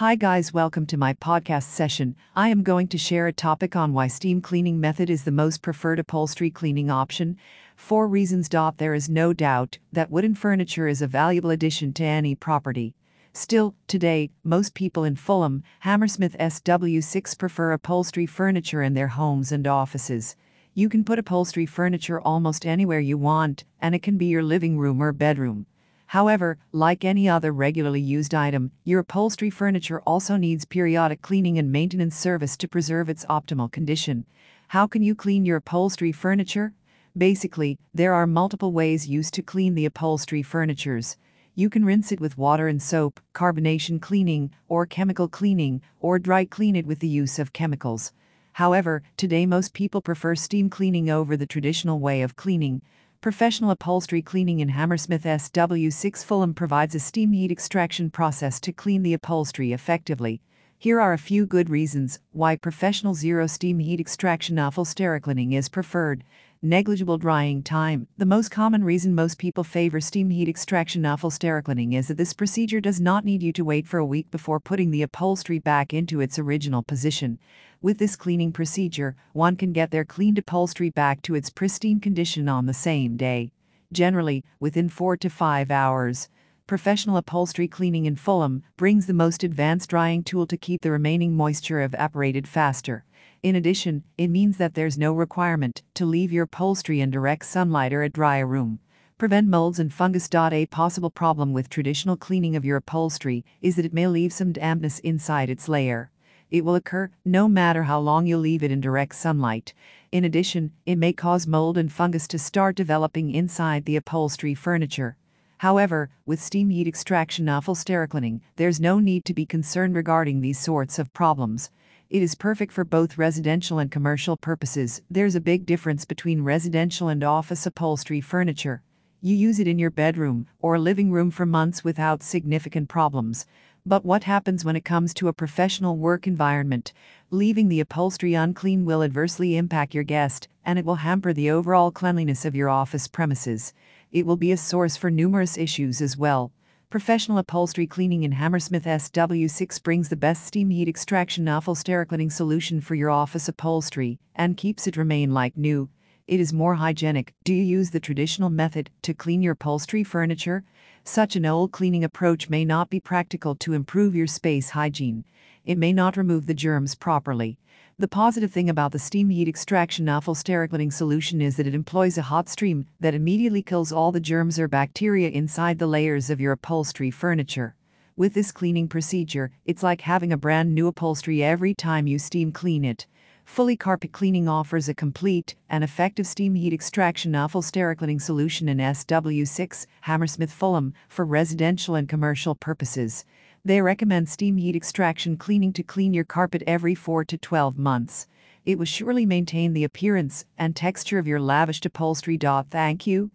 Hi, guys, welcome to my podcast session. I am going to share a topic on why steam cleaning method is the most preferred upholstery cleaning option. Four reasons. There is no doubt that wooden furniture is a valuable addition to any property. Still, today, most people in Fulham, Hammersmith SW6 prefer upholstery furniture in their homes and offices. You can put upholstery furniture almost anywhere you want, and it can be your living room or bedroom. However, like any other regularly used item, your upholstery furniture also needs periodic cleaning and maintenance service to preserve its optimal condition. How can you clean your upholstery furniture? Basically, there are multiple ways used to clean the upholstery furnitures. You can rinse it with water and soap, carbonation cleaning, or chemical cleaning, or dry clean it with the use of chemicals. However, today most people prefer steam cleaning over the traditional way of cleaning. Professional upholstery cleaning in Hammersmith SW6 Fulham provides a steam heat extraction process to clean the upholstery effectively. Here are a few good reasons why professional zero steam heat extraction upholstery cleaning is preferred. Negligible drying time. The most common reason most people favor steam heat extraction upholstery cleaning is that this procedure does not need you to wait for a week before putting the upholstery back into its original position. With this cleaning procedure, one can get their cleaned upholstery back to its pristine condition on the same day. Generally, within 4 to 5 hours. Professional upholstery cleaning in Fulham brings the most advanced drying tool to keep the remaining moisture evaporated faster. In addition, it means that there's no requirement to leave your upholstery in direct sunlight or a dry room. Prevent molds and fungus. A possible problem with traditional cleaning of your upholstery is that it may leave some dampness inside its layer. It will occur no matter how long you leave it in direct sunlight. In addition, it may cause mold and fungus to start developing inside the upholstery furniture. However, with steam heat extraction upholstery cleaning, there's no need to be concerned regarding these sorts of problems. It is perfect for both residential and commercial purposes. There's a big difference between residential and office upholstery furniture. You use it in your bedroom or living room for months without significant problems. But what happens when it comes to a professional work environment? Leaving the upholstery unclean will adversely impact your guest, and it will hamper the overall cleanliness of your office premises. It will be a source for numerous issues as well. Professional upholstery cleaning in Hammersmith SW6 brings the best steam heat extraction upholstery cleaning solution for your office upholstery and keeps it remain like new. It is more hygienic. Do you use the traditional method to clean your upholstery furniture? Such an old cleaning approach may not be practical to improve your space hygiene. It may not remove the germs properly. The positive thing about the steam heat extraction upholstery cleaning solution is that it employs a hot stream that immediately kills all the germs or bacteria inside the layers of your upholstery furniture. With this cleaning procedure, it's like having a brand new upholstery every time you steam clean it. Fully Carpet Cleaning offers a complete and effective steam heat extraction upholstery cleaning solution in SW6, Hammersmith Fulham, for residential and commercial purposes. They recommend steam heat extraction cleaning to clean your carpet every 4 to 12 months. It will surely maintain the appearance and texture of your lavished upholstery. Thank you.